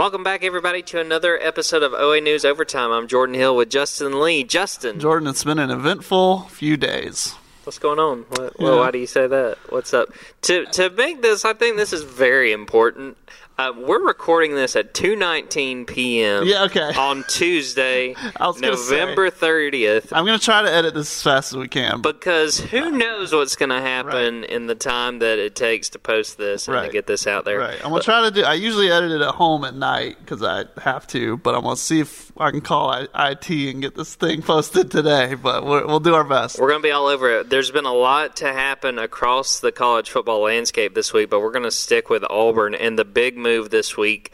Welcome back, everybody, to another episode of OA News Overtime. I'm Jordan Hill with Justin Lee. Justin, Jordan, it's been an eventful few days. what's going on? What, Well, why do you say that? What's up? To to make this, I think this is very important. Uh, we're recording this at 2:19 p.m. Yeah, okay. on Tuesday, gonna say. November 30th. I'm going to try to edit this as fast as we can. Because who knows what's going to happen in the time that it takes to post this and to get this out there. right, I'm going to try to do. I usually edit it at home at night because I have to. But I'm going to see if I can call IT and get this thing posted today. But we're, we'll do our best. We're going to be all over it. There's been a lot to happen across the college football landscape this week, but we're going to stick with Auburn. And the big move this week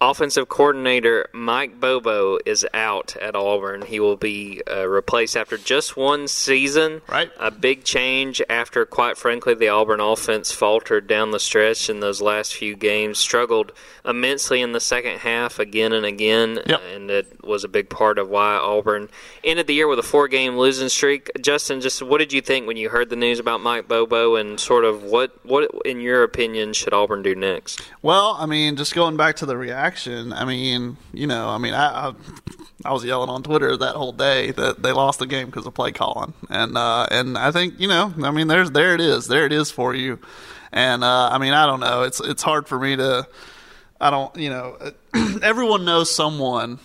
offensive coordinator Mike Bobo is out at Auburn. He will be uh, replaced after just one season. Right. A big change after, quite frankly, the Auburn offense faltered down the stretch in those last few games, struggled immensely in the second half again and again. Yep. And it was a big part of why Auburn ended the year with a four game losing streak. Justin, just what did you think when you heard the news about Mike Bobo and sort of what, what in your opinion, should Auburn do next? Well, I mean, just going back to the reaction. I mean, you know, I mean, I I, I was yelling on Twitter that whole day that they lost the game because of play calling, and uh, and I think you know, I mean, there's there it is, there it is for you, and uh, I mean, I don't know, it's it's hard for me to, I don't, you know, everyone knows someone.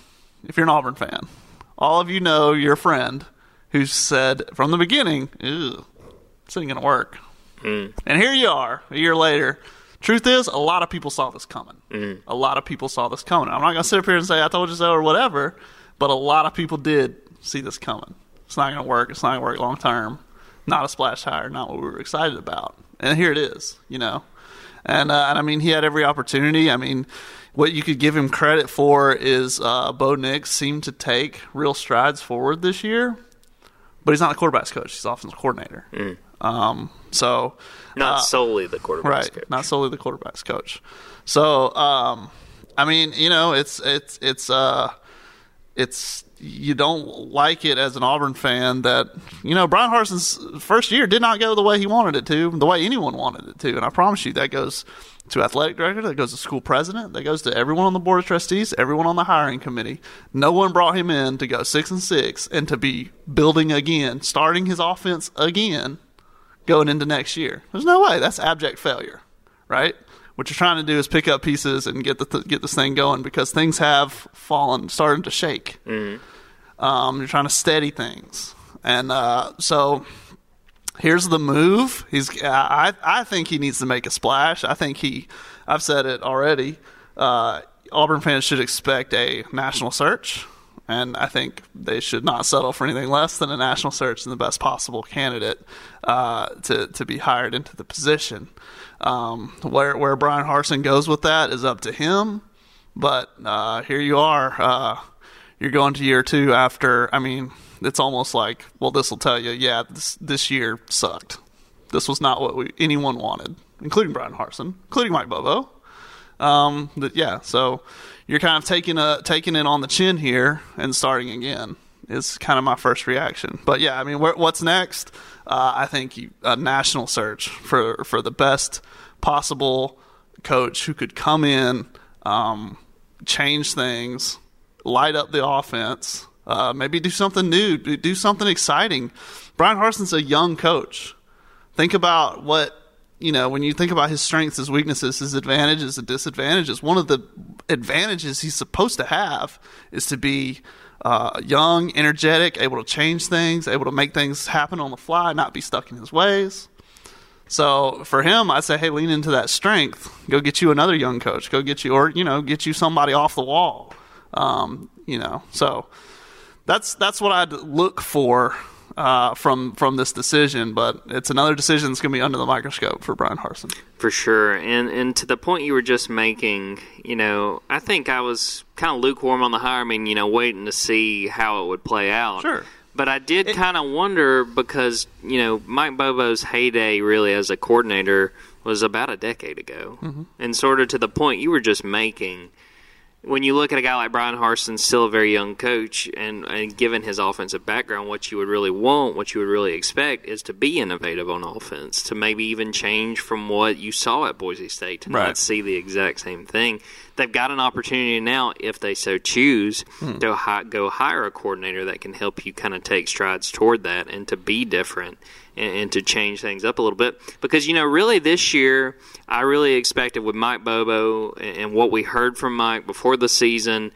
If you're an Auburn fan, all of you know your friend who said from the beginning, "Ew, this ain't gonna work." And here you are, a year later. Truth is, a lot of people saw this coming. A lot of people saw this coming. I'm not going to sit up here and say, I told you so or whatever, but a lot of people did see this coming. It's not going to work. It's not going to work long term. Not a splash hire, not what we were excited about. And here it is, you know. And, uh, and I mean, he had every opportunity. I mean, what you could give him credit for is uh, Bo Nix seemed to take real strides forward this year, but he's not the quarterbacks coach. He's offensive coordinator. Um, so Not uh, solely the quarterback right coach. not solely the quarterbacks coach. So um i mean you know it's it's it's uh it's you don't like it as an auburn fan that you know brian harsin's first year did not go the way he wanted it to the way anyone wanted it to. And i promise you that goes to athletic director that goes to school president that goes to everyone on the board of trustees everyone on the hiring committee. No one brought him in to go six and six and to be building again starting his offense again going into next year. There's no way. That's abject failure, right? What you're trying to do is pick up pieces and get the get this thing going because things have fallen, starting to shake. Um, you're trying to steady things, and uh, so here's the move. He's I I think he needs to make a splash. I think he I've said it already. Uh, Auburn fans should expect a national search, and I think they should not settle for anything less than a national search and the best possible candidate uh, to to be hired into the position. Um, where where Brian Harsin goes with that is up to him. But uh, here you are. Uh, you're going to year two after. I mean, it's almost like, well, this will tell you, yeah, this this year sucked. This was not what we anyone wanted, including Brian Harsin, including Mike Bobo. Um, but yeah, so you're kind of taking a taking it on the chin here and starting again is kind of my first reaction. But yeah, I mean, where, what's next? Uh, I think you, a national search for for the best possible coach who could come in, um, change things, light up the offense, uh, maybe do something new, do something exciting. Brian Harsin's a young coach. Think about what you know when you think about his strengths, his weaknesses, his advantages and disadvantages. One of the advantages he's supposed to have is to be uh, young, energetic, able to change things, able to make things happen on the fly, not be stuck in his ways. So for him, I say, hey, lean into that strength. Go get you another young coach. Go get you, or you know, get you somebody off the wall. Um, you know, so that's that's what I'd look for uh, from from this decision. But it's another decision that's going to be under the microscope for Brian Harsin. For sure, and and to the point you were just making, you know, I think I was kind of lukewarm on the hire. I mean, you know, waiting to see how it would play out. Sure. But I did kind of wonder because you know Mike Bobo's heyday really as a coordinator was about a decade ago, Mm-hmm. and sort of to the point you were just making. When you look at a guy like Brian Harsin, still a very young coach, and, and given his offensive background, what you would really want, what you would really expect, is to be innovative on offense, to maybe even change from what you saw at Boise State, to Right. not see the exact same thing. They've got an opportunity now, if they so choose, Hmm. to hi- go hire a coordinator that can help you kind of take strides toward that and to be different and, and to change things up a little bit. Because, you know, really this year, I really expected with Mike Bobo and, and what we heard from Mike before the season,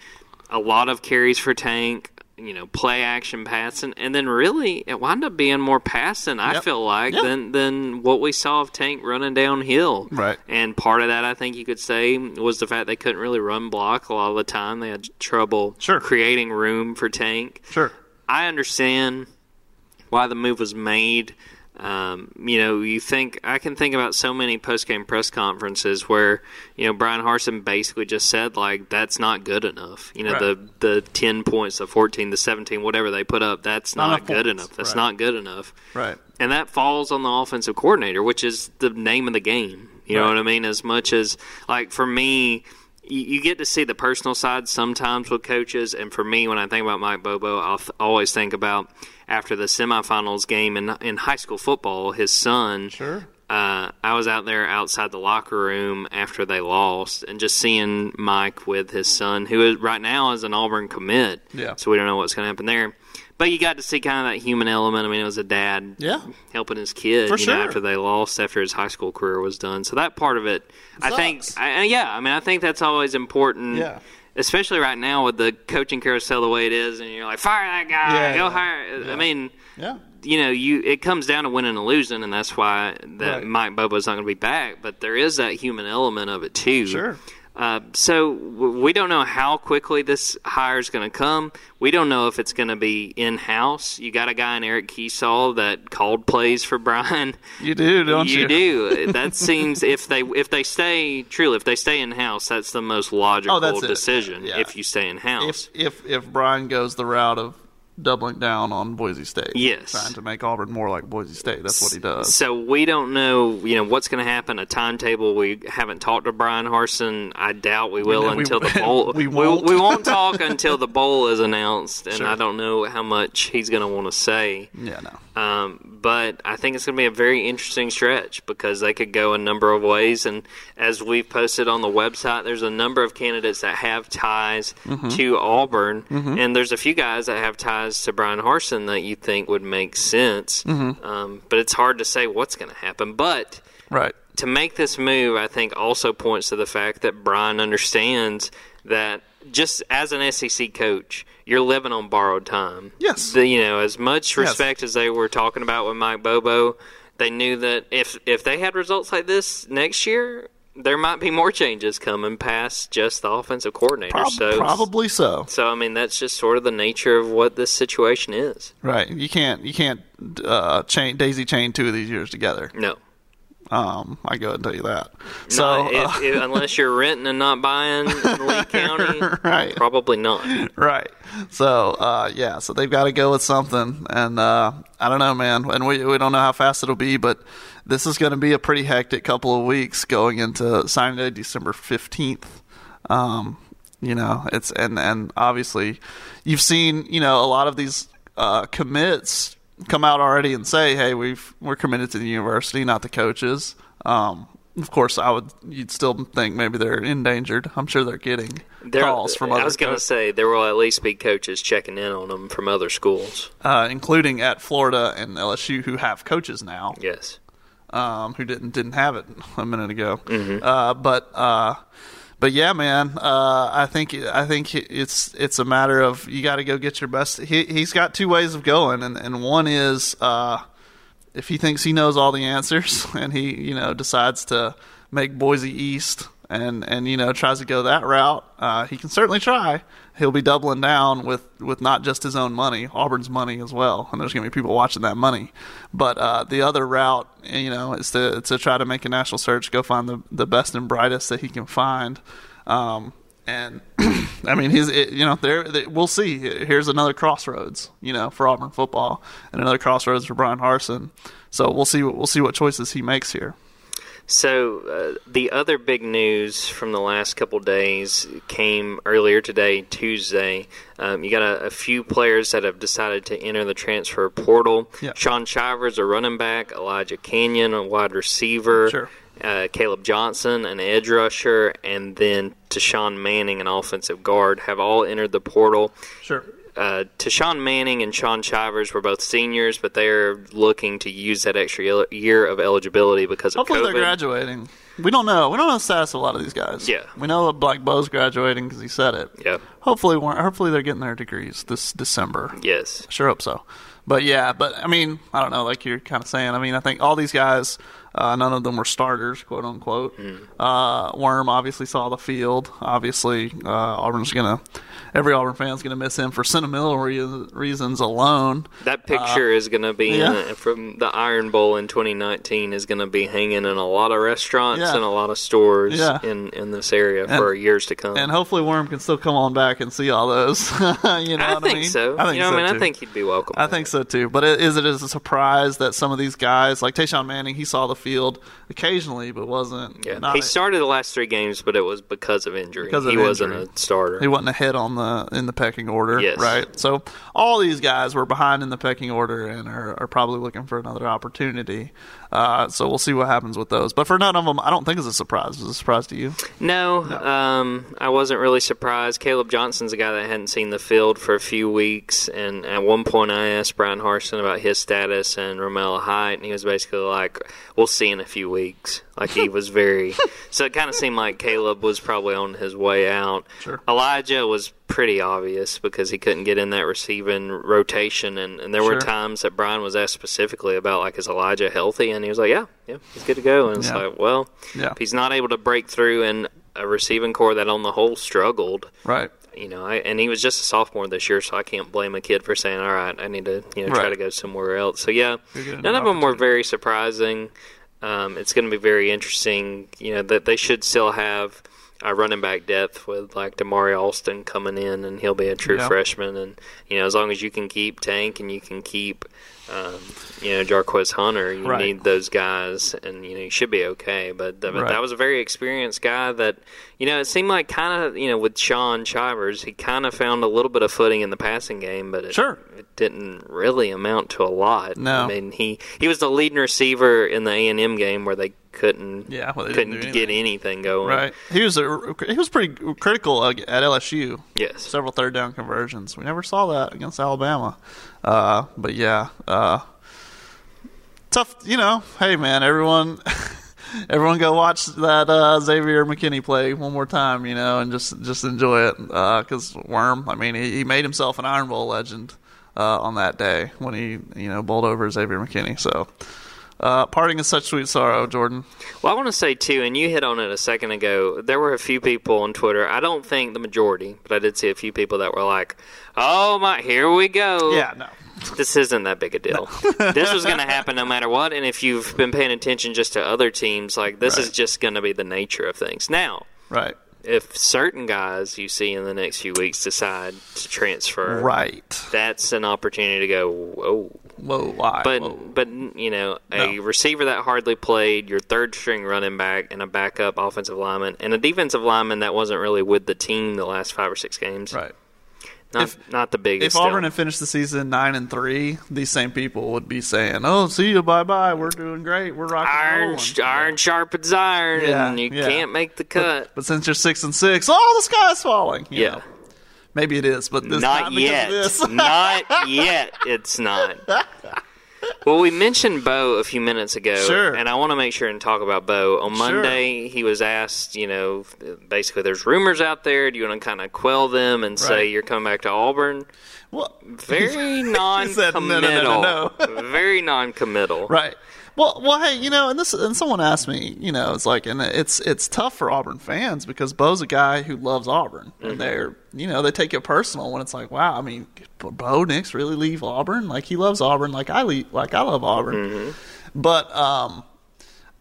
a lot of carries for Tank, you know, play action passing, and then really it wound up being more passing. I Yep. feel like Yeah. than than what we saw of Tank running downhill. Right. And part of that, I think you could say, was the fact they couldn't really run block a lot of the time. They had trouble Sure. creating room for Tank. Sure. I understand why the move was made. Um, you know, you think I can think about so many post game press conferences where you know Brian Harsin basically just said like that's not good enough. You know, Right. the the ten points, the fourteen, the seventeen, whatever they put up, that's Not not, good points. enough. That's Right. not good enough. Right. And that falls on the offensive coordinator, which is the name of the game. You know what I mean? As much as, like, for me, you, you get to see the personal side sometimes with coaches. And for me, when I think about Mike Bobo, I'll th- always think about after the semifinals game in, in high school football, his son. Sure. Uh, I was out there outside the locker room after they lost, and just seeing Mike with his son, who is right now is an Auburn commit. Yeah. So we don't know what's going to happen there. But you got to see kind of that human element. I mean, it was a dad Yeah. helping his kid For you know, sure. after they lost after his high school career was done. So that part of it, I think, I- yeah, I mean, I think that's always important. Yeah. Especially right now with the coaching carousel the way it is, and you're like, fire that guy, Yeah, go yeah. hire. I mean, Yeah. you know, you it comes down to winning and losing, and that's why that Right. Mike Bobo's not going to be back. But there is that human element of it too. Sure. Uh, so we don't know how quickly this hire is going to come. We don't know if it's going to be in house. You got a guy in Eric Kiesau that called plays for Brian. You do, don't you? You do. That seems if they if they stay truly if they stay in house, that's the most logical Oh, decision. Yeah. If you stay in house, If if if Brian goes the route of doubling down on Boise State, Yes. trying to make Auburn more like Boise State, that's what he does. So we don't know, you know, what's going to happen. A timetable. We haven't talked to Brian Harsin. I doubt we will we- until the bowl. we We, won't. we won't talk until the bowl is announced, and Sure. I don't know how much he's going to want to say. Yeah, no. Um, but I think it's going to be a very interesting stretch because they could go a number of ways. And as we've posted on the website, there's a number of candidates that have ties Mm-hmm. to Auburn, and there's a few guys that have ties to Brian Harsin that you think would make sense. Mm-hmm. Um, but it's hard to say what's going to happen. But Right. to make this move, I think also points to the fact that Brian understands that just as an SEC coach, you're living on borrowed time. Yes. The- you know, as much Yes. respect as they were talking about with Mike Bobo, they knew that if if they had results like this next year, there might be more changes coming past just the offensive coordinator. So probably so. So I mean, that's just sort of the nature of what this situation is. Right. You can't you can't uh, chain daisy chain two of these years together. No. Um, I go ahead and tell you that. So So uh, if, if, unless you're renting and not buying in Lee County, Right. Probably not. right. So uh, yeah, so they've got to go with something, and uh, I don't know, man, and we we don't know how fast it'll be, but this is going to be a pretty hectic couple of weeks going into signing day, December fifteenth. Um, you know, it's and and obviously, you've seen you know a lot of these uh, commits come out already and say, hey, we've we're committed to the university, not the coaches. Um, of course, I would. You'd still think maybe they're endangered. I'm sure they're getting There, calls from other. I was going to say there will at least be coaches checking in on them from other schools. uh, including at Florida and LSU, who have coaches now, Yes. um, who didn't didn't have it a minute ago. Uh, but uh, but yeah, man, uh, I think I think it's it's a matter of you got to go get your best. He he's got two ways of going, and and one is uh, if he thinks he knows all the answers, and he you know decides to make Boise East. And, and you know tries to go that route. Uh, he can certainly try. He'll be doubling down with, with not just his own money, Auburn's money as well. And there's going to be people watching that money. But uh, the other route, you know, is to to try to make a national search, go find the the best and brightest that he can find. Um, and I mean, he's it, you know there they- we'll see. Here's another crossroads, you know, for Auburn football, and another crossroads for Brian Harsin. So we'll see. We'll see what choices he makes here. So uh, the other big news from the last couple days came earlier today, Tuesday. Um, you got a, a, few players that have decided to enter the transfer portal. Yeah. Shaun Shivers, a running back, Elijah Canion, a wide receiver. Sure. Uh, Caleb Johnson, an edge rusher, and then Tashawn Manning, an offensive guard, have all entered the portal. Sure uh, Tashawn Manning and Shaun Shivers were both seniors, but they're looking to use that extra year of eligibility because of Hopefully COVID. they're graduating. We don't know. We don't know the status of a lot of these guys. Yeah. We know that Black Bo's graduating because he said it. Yeah. Hopefully, we're, hopefully they're getting their degrees this December. Yes. Sure hope so. But yeah, but I mean, I don't know. Like you're kind of saying. I mean, I think all these guys, uh, none of them were starters, quote unquote. Mm. Uh, Worm obviously saw the field. Obviously, uh, Auburn's gonna every Auburn fan's going to miss him for sentimental re- reasons alone. That picture uh, is going to be yeah. in, from the Iron Bowl in 2019 is going to be hanging in a lot of restaurants yeah. and a lot of stores yeah. in, in this area and, for years to come. And hopefully Worm can still come on back and see all those. you know I what think I mean? so. I think you know so I mean? too. I think he'd be welcome. I think so too. But is it as a surprise that some of these guys, like Tashawn Manning, he saw the field occasionally, but wasn't. Yeah. He a- started the last three games, but it was because of injury. Because of he wasn't a starter. He wasn't ahead on the in the pecking order, Yes. right? So all these guys were behind in the pecking order and are, are probably looking for another opportunity. Uh, so we'll see what happens with those. But for none of them, I don't think it's a surprise. Was it a surprise to you? No, Um, I wasn't really surprised. Caleb Johnson's a guy that hadn't seen the field for a few weeks, and at one point I asked Brian Harsin about his status and Romello Height, and he was basically like, "We'll see in a few weeks." Like he was very. so it kind of seemed like Caleb was probably on his way out. Sure. Elijah was pretty obvious because he couldn't get in that receiving rotation, and, and there were times that Brian was asked specifically about like, "Is Elijah healthy?" And he was like, "Yeah, yeah, he's good to go." And it's Yeah. like, well. Yeah. If he's not able to break through in a receiving core that on the whole struggled, Right. you know, I, and he was just a sophomore this year, so I can't blame a kid for saying, "All right, I need to, you know, try Right. to go somewhere else." So yeah, none of them were very surprising. Um, it's going to be very interesting. You know that they should still have a running back depth with like Damari Alston coming in, and he'll be a true Yeah. freshman. And you know, as long as you can keep Tank and you can keep, um, you know, Jarquez Hunter, you Right. need those guys, and you know, you should be okay. But, but Right. that was a very experienced guy that, you know, it seemed like kind of, you know, with Shaun Shivers, he kind of found a little bit of footing in the passing game, but it, Sure. it didn't really amount to a lot. No. I mean, he he was the leading receiver in the A and M game where they couldn't Yeah, well, couldn't do get anything. anything going. Right. He was a, he was pretty critical uh, at LSU. Yes. Several third down conversions. We never saw that against Alabama. Uh, but yeah, uh, tough. You know, hey man, everyone. Everyone go watch that uh, Xavier McKinney play one more time, you know, and just just enjoy it. Because Worm, I mean, he, he made himself an Iron Bowl legend uh, on that day when he, you know, bowled over Xavier McKinney. So, uh, parting is such sweet sorrow, Jordan. Well, I want to say too, and you hit on it a second ago. There were a few people on Twitter. I don't think the majority, but I did see a few people that were like, "Oh my, here we go." Yeah, no. This isn't that big a deal. this was going to happen no matter what. And if you've been paying attention just to other teams, like this is just going to be the nature of things. Now, Right. if certain guys you see in the next few weeks decide to transfer, Right. that's an opportunity to go, whoa. Whoa, why? But Whoa. but you know a No. receiver that hardly played, your third string running back, and a backup offensive lineman, and a defensive lineman that wasn't really with the team the last five or six games. right. Not If- not the biggest. If Auburn had finished the season nine and three, these same people would be saying, "Oh, see you, bye bye. We're doing great. We're rocking iron rolling." iron sharpens iron, Yeah, and you yeah. can't make the cut. But since you're six and six, oh, the sky's falling. you Yeah. know. maybe it is, but this not yet. Not yet. It's not. Well, we mentioned Bo a few minutes ago, Sure. and I want to make sure and talk about Bo. On Sure. Monday, he was asked, you know, basically, there's rumors out there. Do you want to kind of quell them and say you're coming back to Auburn? well, Very non-committal. "No, no, no, no, Very non-committal. right. Well, well, hey, you know, and this, and someone asked me, you know, it's like, and it's it's tough for Auburn fans because Bo's a guy who loves Auburn, Mm-hmm. and they're, you know, they take it personal when it's like, wow, I mean, Bo Nix really leave Auburn? Like he loves Auburn, like I leave, like I love Auburn, Mm-hmm. but um,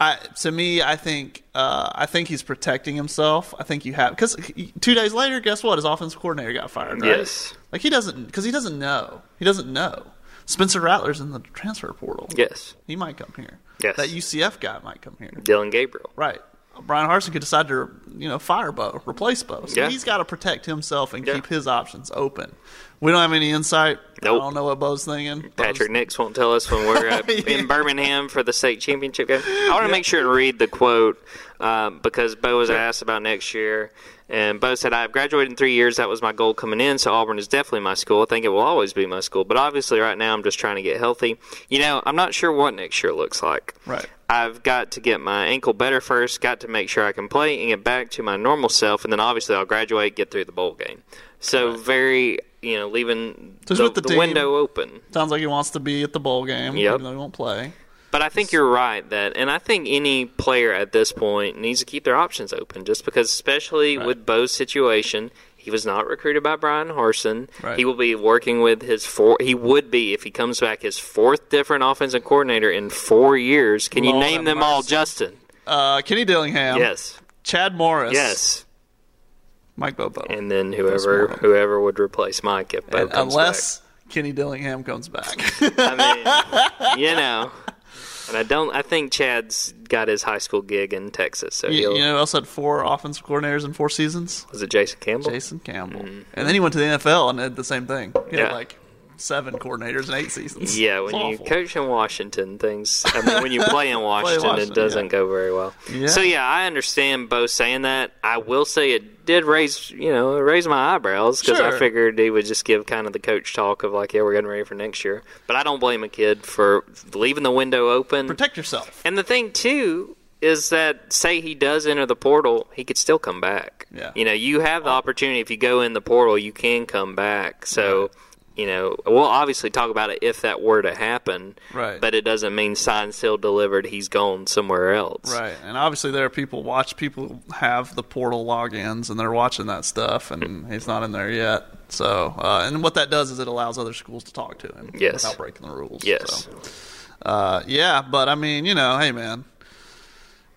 I to me, I think uh, I think he's protecting himself. I think you have because two days later, guess what? His offensive coordinator got fired. Right? Yes. Like he doesn't because he doesn't know. He doesn't know. Spencer Rattler's in the transfer portal. Yes. He might come here. Yes. That UCF guy might come here. Dillon Gabriel. Right. Brian Harsin could decide to, you know, fire Bo, replace Bo. So Yeah. he's got to protect himself and Yeah. keep his options open. We don't have any insight. Nope. I don't know what Bo's thinking. Patrick Bo's- Nix won't tell us when we're uh, Yeah. in Birmingham for the state championship game. I want to make sure to read the quote um, because Bo was asked about next year, and Bo said, "I've graduated in three years. That was my goal coming in. So Auburn is definitely my school. I think it will always be my school. But obviously, right now, I'm just trying to get healthy. You know, I'm not sure what next year looks like. Right. I've got to get my ankle better first. Got to make sure I can play and get back to my normal self, and then obviously I'll graduate, get through the bowl game. So very." You know, leaving Just the, the the window open. Sounds like he wants to be at the bowl game, Yep. even though he won't play. But I think you're right that, and I think any player at this point needs to keep their options open, just because, especially Right. with Bo's situation, he was not recruited by Brian Harsin. Right. He will be working with his four. He would be if he comes back his fourth different offensive coordinator in four years. Can you name them all. Justin? Uh, Kenny Dillingham. yes, Chad Morris. yes, Mike Bobo. and then whoever whoever would replace Mike if Bo And comes unless Kenny Dillingham comes back. back. I mean, you know. And I don't. I think Chad's got his high school gig in Texas. So you, you know, who else had four offensive coordinators in four seasons? was it Jason Campbell? Jason Campbell. Mm. And then he went to the NFL and did the same thing. He Yeah. like seven coordinators in eight seasons. Yeah, It's when you awful. coach in Washington, things. I mean, when you play in Washington, Washington, it doesn't yeah. go very well. Yeah. So yeah, I understand Bo saying that. I will say it did raise, you know, raise my eyebrows because I figured he would just give kind of the coach talk of like, yeah, we're getting ready for next year. But I don't blame a kid for leaving the window open. Protect yourself. And the thing too is that say he does enter the portal, he could still come back. Yeah. You know, you have the opportunity if you go in the portal, you can come back. So, you know, we'll obviously talk about it if that were to happen. Right. But it doesn't mean signed, sealed, delivered. He's gone somewhere else. Right. And obviously there are people watch people have the portal logins and they're watching that stuff and he's not in there yet. So uh, and what that does is it allows other schools to talk to him Yes. without breaking the rules. Yes. So, uh, yeah, but I mean, you know, hey man.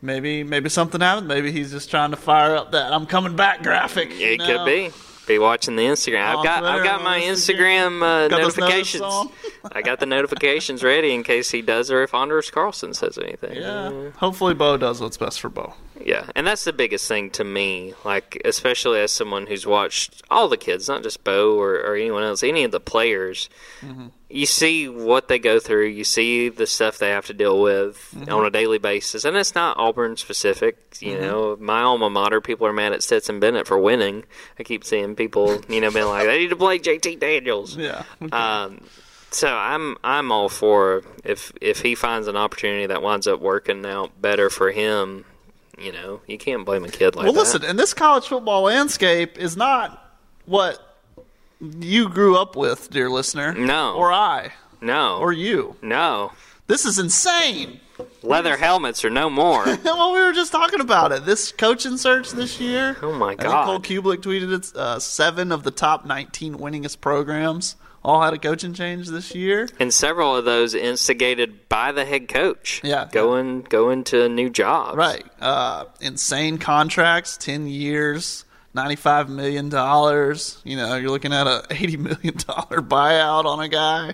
Maybe maybe something happened. Maybe he's just trying to fire up that I'm coming back graphic. It know? could be. Be watching the Instagram. I've got I've got my Instagram. Instagram uh, Got notifications. I got the notifications ready in case he does or if Anders Carlson says anything. Yeah. Hopefully Bo does what's best for Bo. Yeah, and that's the biggest thing to me. Like, especially as someone who's watched all the kids, not just Bo or, or anyone else, any of the players. Mm-hmm. You see what they go through. You see the stuff they have to deal with mm-hmm. on a daily basis, and it's not Auburn specific. You mm-hmm. know, my alma mater, people are mad at Stetson Bennett for winning. I keep seeing people, you know, being like, "They need to play JT Daniels." Yeah. Um, so I'm I'm all for if if he finds an opportunity that winds up working out better for him. You know, you can't blame a kid like well, that. Well, listen, and this college football landscape is not what you grew up with, dear listener. No. Or I. no, Or you. no This is insane. leather helmets are no more. well, we were just talking about it. This coaching search this year. Oh my I think Cole! Cubelic tweeted it's Uh, seven of the top 19 winningest programs all had a coaching change this year. And several of those instigated by the head coach. Yeah. going going to new jobs. Right. Uh, insane contracts, 10 years, $95 million. You know, you're looking at a $80 million buyout on a guy.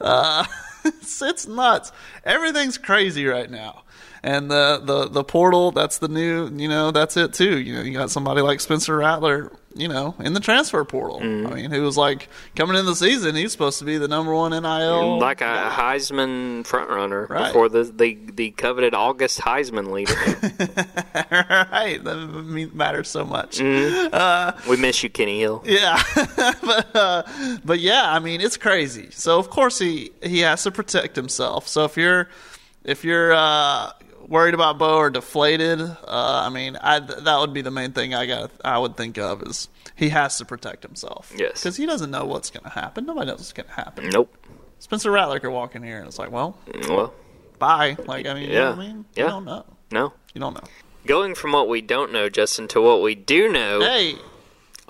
Uh, it's, it's nuts. Everything's crazy right now. And the, the, the portal, that's the new, you know, that's it too. You know, you got somebody like Spencer Rattler, you know, in the transfer portal. I mean, who was like coming in the season, he's supposed to be the number one NIL. Like a Heisman frontrunner Right. before the, the the coveted August Heisman leader. right. That matters so much. we miss you, Kenny Hill. Yeah, but uh, but yeah, I mean it's crazy. So of course he he has to protect himself. So if you're if you're uh, worried about Bo or deflated, uh, I mean I that would be the main thing I got I would think of is he has to protect himself. Yes. because he doesn't know what's going to happen. Nobody knows what's going to happen. Nope. Spencer Rattler could walk in here and it's like, well, Well, bye. Like I mean, you know Yeah. what I mean? Yeah. You don't know. no. You don't know. Going from what we don't know, Justin, to what we do know, Hey,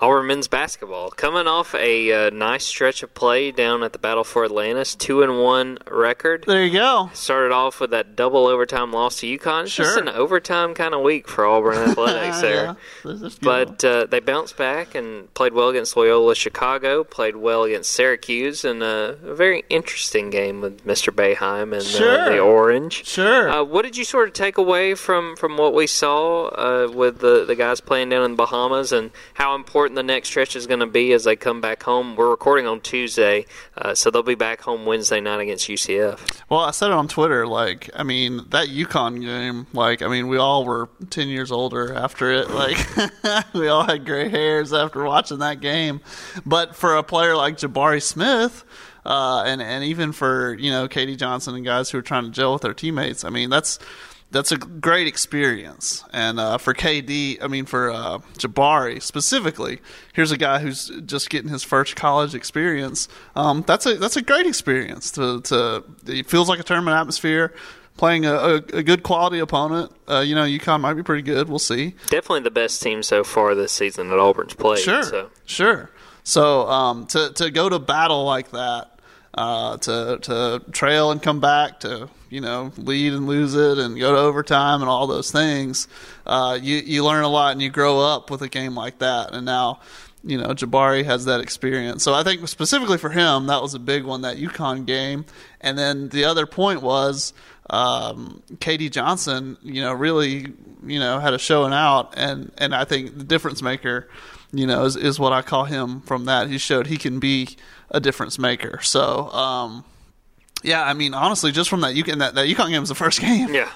Auburn men's basketball coming off a uh, nice stretch of play down at the Battle for Atlantis, two and one record. There you go. Started off with that double overtime loss to UConn. It's just an overtime kind of week for Auburn athletics there. Yeah, there's a few But uh, they bounced back and played well against Loyola Chicago, played well against Syracuse, and uh, a very interesting game with Mr. Boeheim and Sure. uh, the Orange. Sure. Uh, what did you sort of take away from, from what we saw uh, with the, the guys playing down in the Bahamas and how important the next stretch is going to be as they come back home? We're recording on Tuesday, uh, so they'll be back home Wednesday night against UCF. Well, I said it on Twitter. Like, I mean, that UConn game. Like, I mean, we all were ten years older after it. Like, we all had gray hairs after watching that game. But for a player like Jabari Smith, uh, and and even for you know KD Johnson and guys who are trying to gel with their teammates, I mean, that's that's a great experience. And uh, for KD, I mean, for uh, Jabari specifically, here's a guy who's just getting his first college experience. Um, that's a that's a great experience. To, to it feels like a tournament atmosphere. Playing a, a, a good quality opponent, uh, you know, UConn might be pretty good. We'll see. Definitely the best team so far this season that Auburn's played. Sure, So. sure. So um, to to go to battle like that, uh, to to trail and come back, to you know lead and lose it, and go to overtime and all those things, uh, you you learn a lot and you grow up with a game like that. And now, you know, Jabari has that experience. So I think specifically for him, that was a big one that UConn game. And then the other point was um, KD Johnson, you know, really, you know, had a showing out, and and I think the difference maker, you know, is, is what I call him from that. He showed he can be a difference maker. So, um, yeah, I mean, honestly, just from that, you can that that UConn game was the first game. Yeah.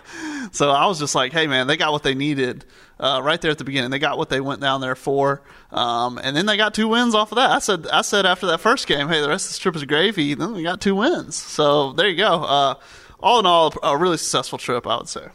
So I was just like, hey man, they got what they needed uh, right there at the beginning. They got what they went down there for, um, and then they got two wins off of that. I said, I said after that first game, hey, the rest of this trip is gravy. Then we got two wins. So there you go. Uh, all in all, a really successful trip, I would say.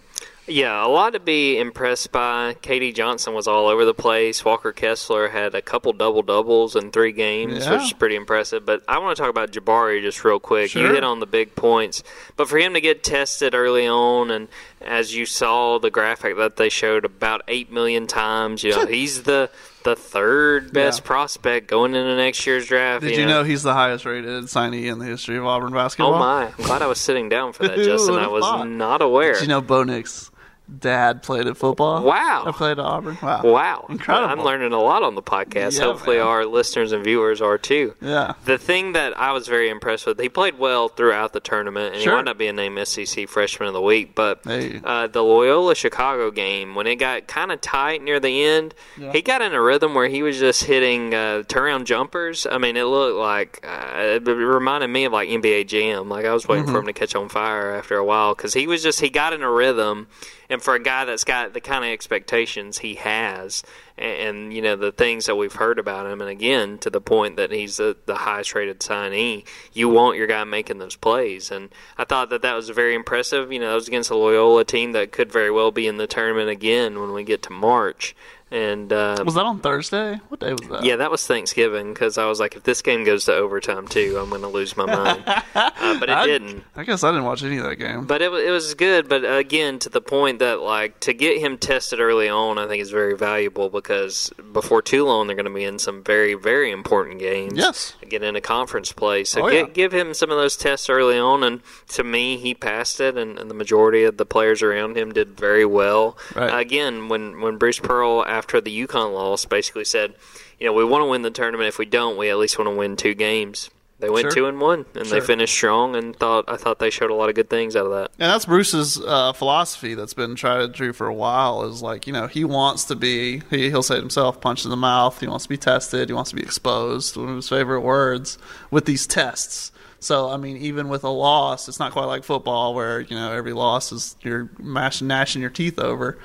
Yeah, a lot to be impressed by. KD Johnson was all over the place. Walker Kessler had a couple double doubles in three games, Yeah. which is pretty impressive. But I want to talk about Jabari just real quick. You hit on the big points, but for him to get tested early on, and as you saw the graphic that they showed about eight million times, you know he's the the third best Yeah. prospect going into next year's draft. Did you know he's the highest rated signee in the history of Auburn oh, basketball? Oh my! I'm glad I was sitting down for that, Justin. I was thought? not aware. Did you know Bo Nix dad played at football. Wow. I played at Auburn. Wow. Wow. Incredible. I'm learning a lot on the podcast. Yeah, Hopefully, man. our listeners and viewers are too. Yeah. The thing that I was very impressed with, he played well throughout the tournament, and Sure. he wound up being named SEC Freshman of the Week. But Hey. uh, the Loyola Chicago game, when it got kind of tight near the end, Yeah. he got in a rhythm where he was just hitting uh, turnaround jumpers. I mean, it looked like uh, it reminded me of like NBA Jam. Like I was waiting Mm-hmm. for him to catch on fire after a while because he was just he got in a rhythm. And for a guy that's got the kind of expectations he has, and, and you know the things that we've heard about him, and again to the point that he's the, the highest rated signee, you want your guy making those plays. And I thought that that was very impressive. You know, that was against a Loyola team that could very well be in the tournament again when we get to March. And uh, Was that on Thursday? What day was that? yeah, that was Thanksgiving because I was like, if this game goes to overtime too, I'm going to lose my mind. uh, but it I, didn't. I guess I didn't watch any of that game. But it, it was good. But again, to the point that like to get him tested early on, I think is very valuable because before too long they're going to be in some very very important games. Yes. get into conference play. So Oh, get, yeah. give him some of those tests early on, and to me, he passed it, and, and the majority of the players around him did very well. Right. again, when when Bruce Pearl after the UConn loss basically said, you know, we want to win the tournament. If we don't, we at least want to win two games. They went Sure. two and one, and they finished strong. And thought I thought they showed a lot of good things out of that. And that's Bruce's uh, philosophy that's been tried and true for a while. Is like you know he wants to be he, he'll say it himself punched in the mouth. He wants to be tested. He wants to be exposed. One of his favorite words with these tests. So I mean, even with a loss, it's not quite like football where you know every loss is you're mashing gnashing your teeth over.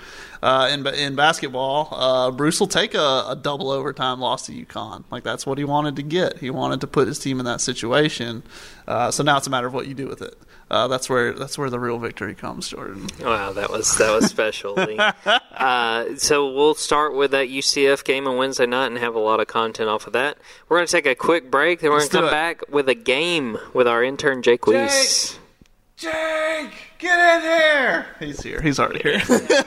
Uh, in in basketball, uh, Bruce will take a, a double overtime loss to UConn. Like that's what he wanted to get. He wanted to put his team in that situation. Uh, so now it's a matter of what you do with it. Uh, that's where that's where the real victory comes, Jordan. Wow, that was that was special. Uh, so we'll start with that UCF game on Wednesday night and have a lot of content off of that. We're going to take a quick break, then we're going to come it. back with a game with our intern Jake Weiss. Jake, get in here. He's here. He's already here.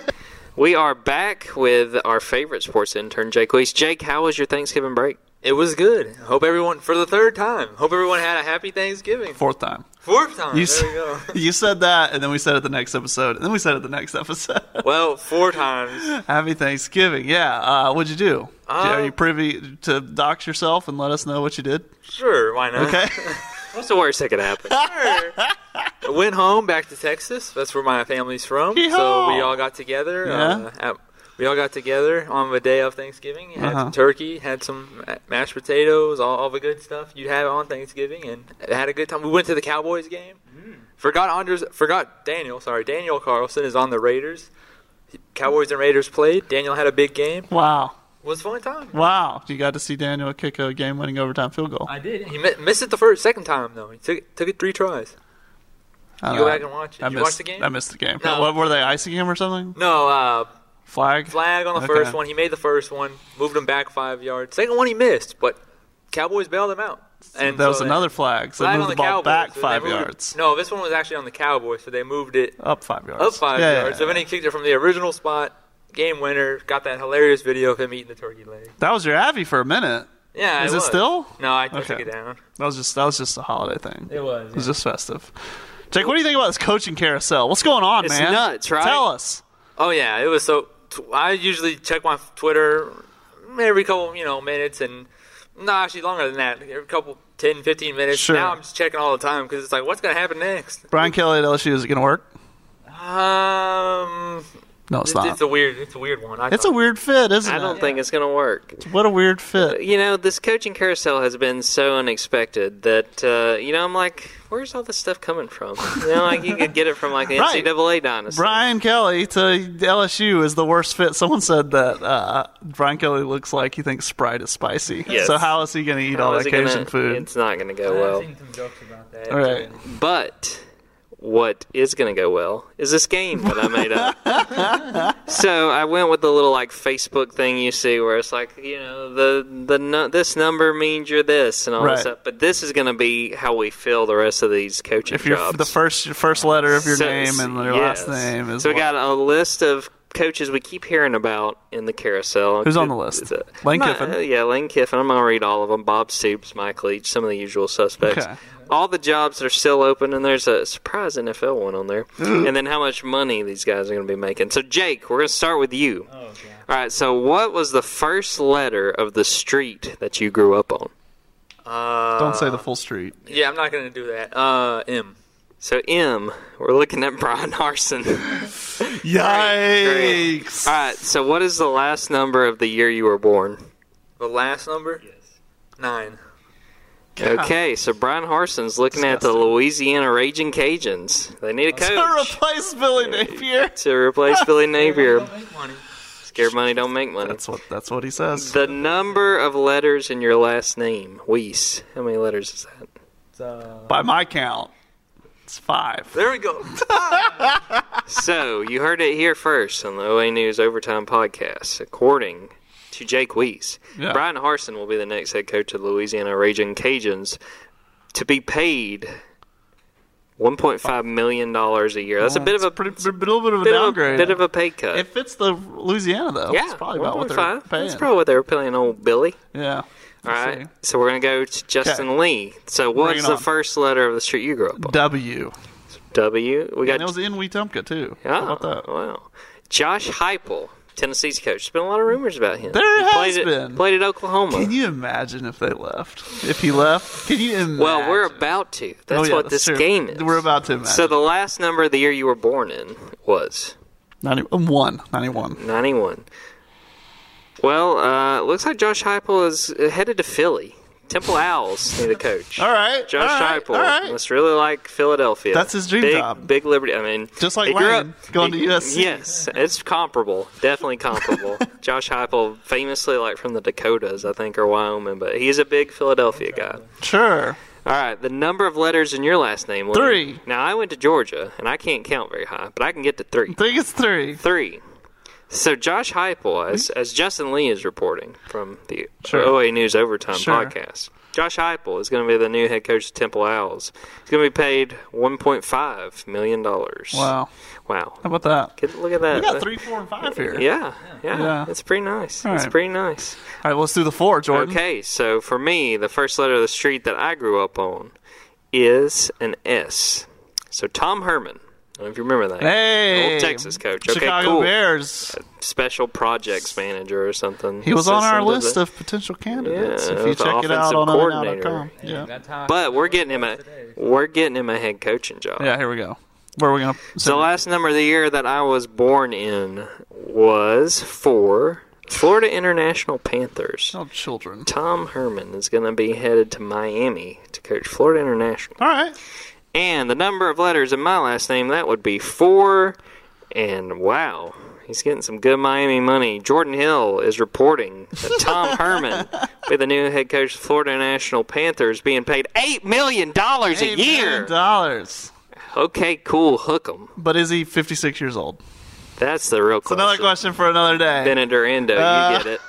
We are back with our favorite sports intern, Jake Weiss. Jake, how was your Thanksgiving break? It was good. Hope everyone for the third time. Hope everyone had a happy Thanksgiving. Fourth time. Fourth time. You, there s- we go. you said that, and then we said it the next episode, and then we said it the next episode. well, four times. Happy Thanksgiving. Yeah. Uh, what'd you do? Uh, Are you privy to dox yourself and let us know what you did? Sure, why not? Okay. What's the worst that could happen? Sure. Went home back to Texas. That's where my family's from. So we all got together. Yeah. Uh, at, we all got together on the day of Thanksgiving. Had Uh-huh. some turkey, had some mashed potatoes, all, all the good stuff you'd have on Thanksgiving, and had a good time. We went to the Cowboys game. Forgot Anders. Forgot Daniel. Sorry, Daniel Carlson is on the Raiders. Cowboys and Raiders played. Daniel had a big game. wow. It was a fun time. Wow. You got to see Daniel kick a game winning overtime field goal. I did. He missed it the first, second time though. He took it, took it three tries. I You don't go know. back and watch it. I Did missed, you watch the game? I missed the game. No. What were they icing him or something? No, uh, Flag? flag on the Okay. first one. He made the first one, moved him back five yards. Second one he missed, but Cowboys bailed him out. And that was so they- another flag. So flag they on moved the the ball Cowboys. back so five moved it- yards. no, this one was actually on the Cowboys, so they moved it Up five yards. up five Yeah, yeah, yards. So yeah. then he kicked it from the original spot. Game winner. Got that hilarious video of him eating the turkey leg. That was your Avi for a minute. Yeah, Is it was. still? No, I, I Okay. took it down. That was just that was just a holiday thing. It was. It was just festive. Jake, what do you think about this coaching carousel? What's going on, It's man? nuts, right? Tell us. Oh yeah, it was so. T- I usually check my Twitter every couple, you know, minutes, and no, actually longer than that. Every couple, 10, 15 minutes. Sure. Now I'm just checking all the time because it's like, what's gonna happen next? Brian Kelly at LSU is it going to work? Um, No, it's it's, not. it's a weird, it's a weird one. I It's a weird fit, isn't I it? I don't think it's going to work. What a weird fit. You know, this coaching carousel has been so unexpected that, uh, you know, I'm like, where's all this stuff coming from? You know, like you could get it from like the Right. NCAA dynasty. Brian Kelly to LSU is the worst fit. Someone said that uh, Brian Kelly looks like he thinks Sprite is spicy. Yes. So how is he going to eat How all is that it gonna- Cajun food? It's not going to I've go well. seen some jokes about that. All right. But what is going to go well is this game that I made up. so I went with the little like Facebook thing you see where it's like you know the the this number means you're this and all Right. this stuff. But this is going to be how we fill the rest of these coaching if you're jobs. the first first letter of your So- name and your yes. last name is so we got a list of coaches we keep hearing about in the carousel. Who's on the list? A- Lane My- Kiffin. uh, yeah, Lane Kiffin. I'm gonna read all of them. Bob Stoops, Mike Leach, some of the usual suspects. Okay. All the jobs are still open, and there's a surprise NFL one on there. and then how much money these guys are going to be making. So, Jake, we're going to start with you. Oh, God. All right. So, what was the first letter of the street that you grew up on? Uh, Don't say the full street. Yeah, I'm not gonna do that. Uh, M. So, M. We're looking at Brian Harsin. Yikes! All right. So, what is the last number of the year you were born? The last number. Yes. Nine. Okay, so Brian Harsin's looking at the Louisiana Raging Cajuns. They need a coach To replace Billy Napier. to replace Billy Napier. Make money. Scared money don't make money. That's what that's what he says. The number of letters in your last name, Weiss. How many letters is that? So, uh, By my count, it's five. there we go. So, you heard it here first on the OA News Overtime Podcast. According to Jake Weiss, Yeah. Brian Harsin will be the next head coach of the Louisiana Raging Cajuns to be paid $1.5 million a year. That's a bit of a, pretty, a little bit of a bit, of a downgrade. bit of a pay cut. It fits the Louisiana though. yeah, it's probably about what they're paying. That's probably what they were paying old Billy. yeah. All right, see. so we're gonna go to Justin Lee. So, what's the first letter of the street you grew up on? W. W. We got. And it was in Wetumpka too. How about ah, that? wow. Josh Heupel, Tennessee's coach. There's been a lot of rumors about him. There He has played been. At, played at Oklahoma. Can you imagine if they left? If he left? Can you imagine? well, we're about to. That's Oh, yeah, what that's this true. game is. We're about to imagine. So the last number of the year you were born in was 91. 91. 91. Well, uh, looks like Josh Heupel is headed to Philly. Temple Owls need a coach. All right. Josh all right, Heupel All right. must really like Philadelphia. That's his dream big, job. Big Liberty. I mean, Just like he grew Lane, going to USC. Yes, it's comparable. Definitely comparable. Josh Heupel, famously like from the Dakotas, I think, or Wyoming, but he's a big Philadelphia guy. Sure. All right, the number of letters in your last name. Lee. Three. Now I went to Georgia, and I can't count very high, but I can get to three. I think it's three. Three. So Josh Heupel, as as Justin Lee is reporting from the Sure. OA News Overtime Sure. podcast, Josh Heupel is going to be the new head coach of Temple Owls. He's going to be paid 1.5 million dollars. Wow. Wow. How about that? Get, look at that. We got three, four, and five here. Yeah, yeah, Yeah. It's pretty nice. All It's right. pretty nice. All right, let's do the four, Jordan. Okay, so for me, the first letter of the street that I grew up on is an S. So Tom Herman. I don't know if you remember that. Hey, Old Texas coach. Okay, Chicago cool. Bears. Special projects manager or something. He was on our list the- of potential candidates. Yeah, if you check it out on coordinator. Yeah. That's how I But we're getting him a we're getting him a head coaching job. Yeah, here we go. Where are we going to So the last number of the year that I was born in was four. Florida International Panthers. Oh, children. Tom Herman is going to be headed to Miami to coach Florida International. All right. And the number of letters in my last name, that would be four. And wow, he's getting some good Miami money. Jordan Hill is reporting that Tom Herman be the new head coach of the Florida International Panthers, being paid $8 million a year. million dollars. Okay, cool, Hook him. But is he 56 years old? That's the real It's question. another question for another day. Or Endo, Uh. you get it.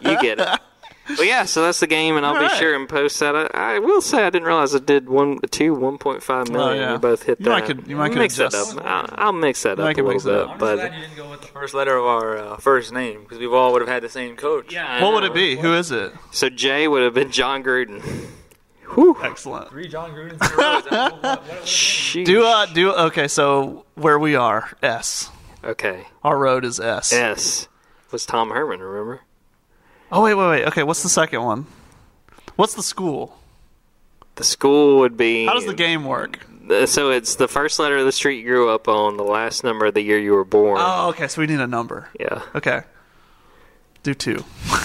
You get it. Well, yeah, so that's the game, and I'll All be right. sure and post that. I, I will say I didn't realize I did one, two, one point five million. Oh, yeah. You both hit You that. might could- you might could mix that adjust. up. I'll, I'll mix that You up might a could little mix it bit, up. I'm just but glad you didn't go with the first letter of our uh, first name because we all would have had the same coach. yeah. I what would it be? Who is it? So Jay would have been Jon Gruden. Whew. Excellent. Three Jon Grudens in a row. Is that- what- what- what- what- Sheesh. Do uh do okay. So where we are, S. Okay. Our road is S. S was Tom Herman. Remember? Oh wait, wait, wait. Okay, what's the second one? What's the school? The school would be. How does the game work? Uh, So it's the first letter of the street you grew up on, the last number of the year you were born. Oh, okay. So we need a number. Yeah. Okay. Do two.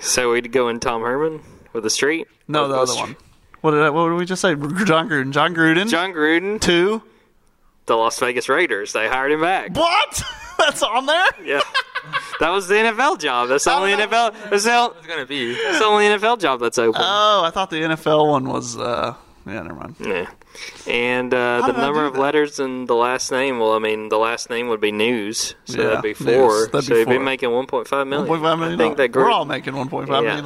So we'd go in Tom Herman with the street. No, Or the other str- one. What did I, what did we just say? Jon Gruden. Jon Gruden. Jon Gruden, two. the Las Vegas Raiders. They hired him back. What? That's on there. Yeah. That was the NFL job. That's the only NFL. That's the, It's gonna be. that's the only NFL job that's open. Oh, I thought the NFL one was. uh Yeah, never mind. yeah. And uh, the number of that? letters in the last name. Well, I mean, the last name would be News, so Yeah, that'd be News. four. That'd so be you'd be four. making 1.5 million. 1.5 million. I think that We're all making 1.5 Yeah.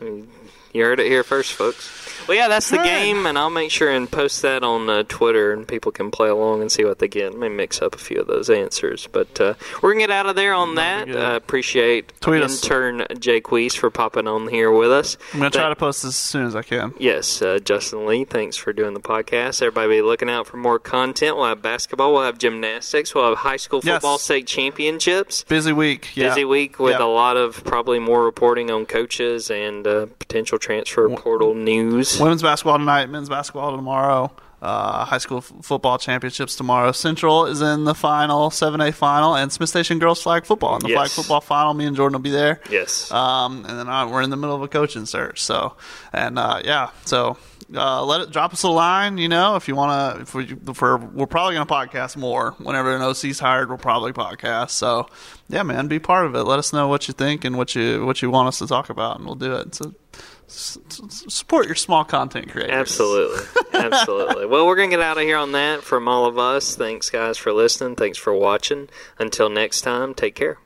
million. You heard it here first, folks. Well, yeah, that's the game, and I'll make sure and post that on uh, Twitter, and people can play along and see what they get. May mix up a few of those answers, but uh, we're gonna get out of there on that. That'd be good. Uh, appreciate Tweet us. intern Jay Queese for popping on here with us. I'm gonna try to post this as soon as I can. Yes, uh, Justin Lee, thanks for doing the podcast. Everybody be looking out for more content. We'll have basketball, we'll have gymnastics, we'll have high school Yes. football state championships. Busy week. Yeah. Busy week with Yeah. a lot of probably more reporting on coaches and uh, potential transfer portal news. Women's basketball tonight, men's basketball tomorrow, uh, high school f- football championships tomorrow. Central is in the final, 7A final, and Smith Station girls flag football. In the Yes. flag football final, me and Jordan will be there. Yes. Um, and then uh, we're in the middle of a coaching search. So, and uh, yeah, so uh, let it drop us a line. You know, if you want to, if we, if we're probably going to podcast more whenever an OC's hired. We'll probably podcast. So, yeah, man, be part of it. Let us know what you think and what you what you want us to talk about, and we'll do it. So, s- support your small content creators. Absolutely. Absolutely. well, we're going to get out of here on that from all of us. Thanks, guys, for listening. Thanks for watching. Until next time, take care.